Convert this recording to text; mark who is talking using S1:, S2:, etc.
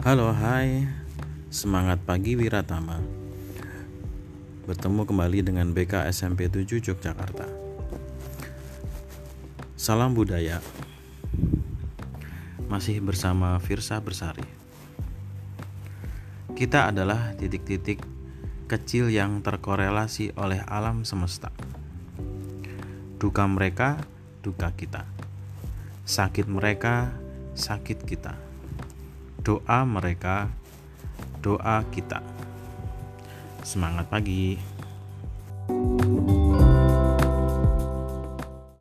S1: Halo, hai. Semangat pagi Wiratama. Bertemu kembali dengan BK SMP 7 Yogyakarta. Salam budaya. Masih bersama Firsa Bersari. Kita adalah titik-titik kecil yang terkorelasi oleh alam semesta. Duka mereka, duka kita. Sakit mereka, sakit kita doa mereka, doa kita. Semangat pagi! thank you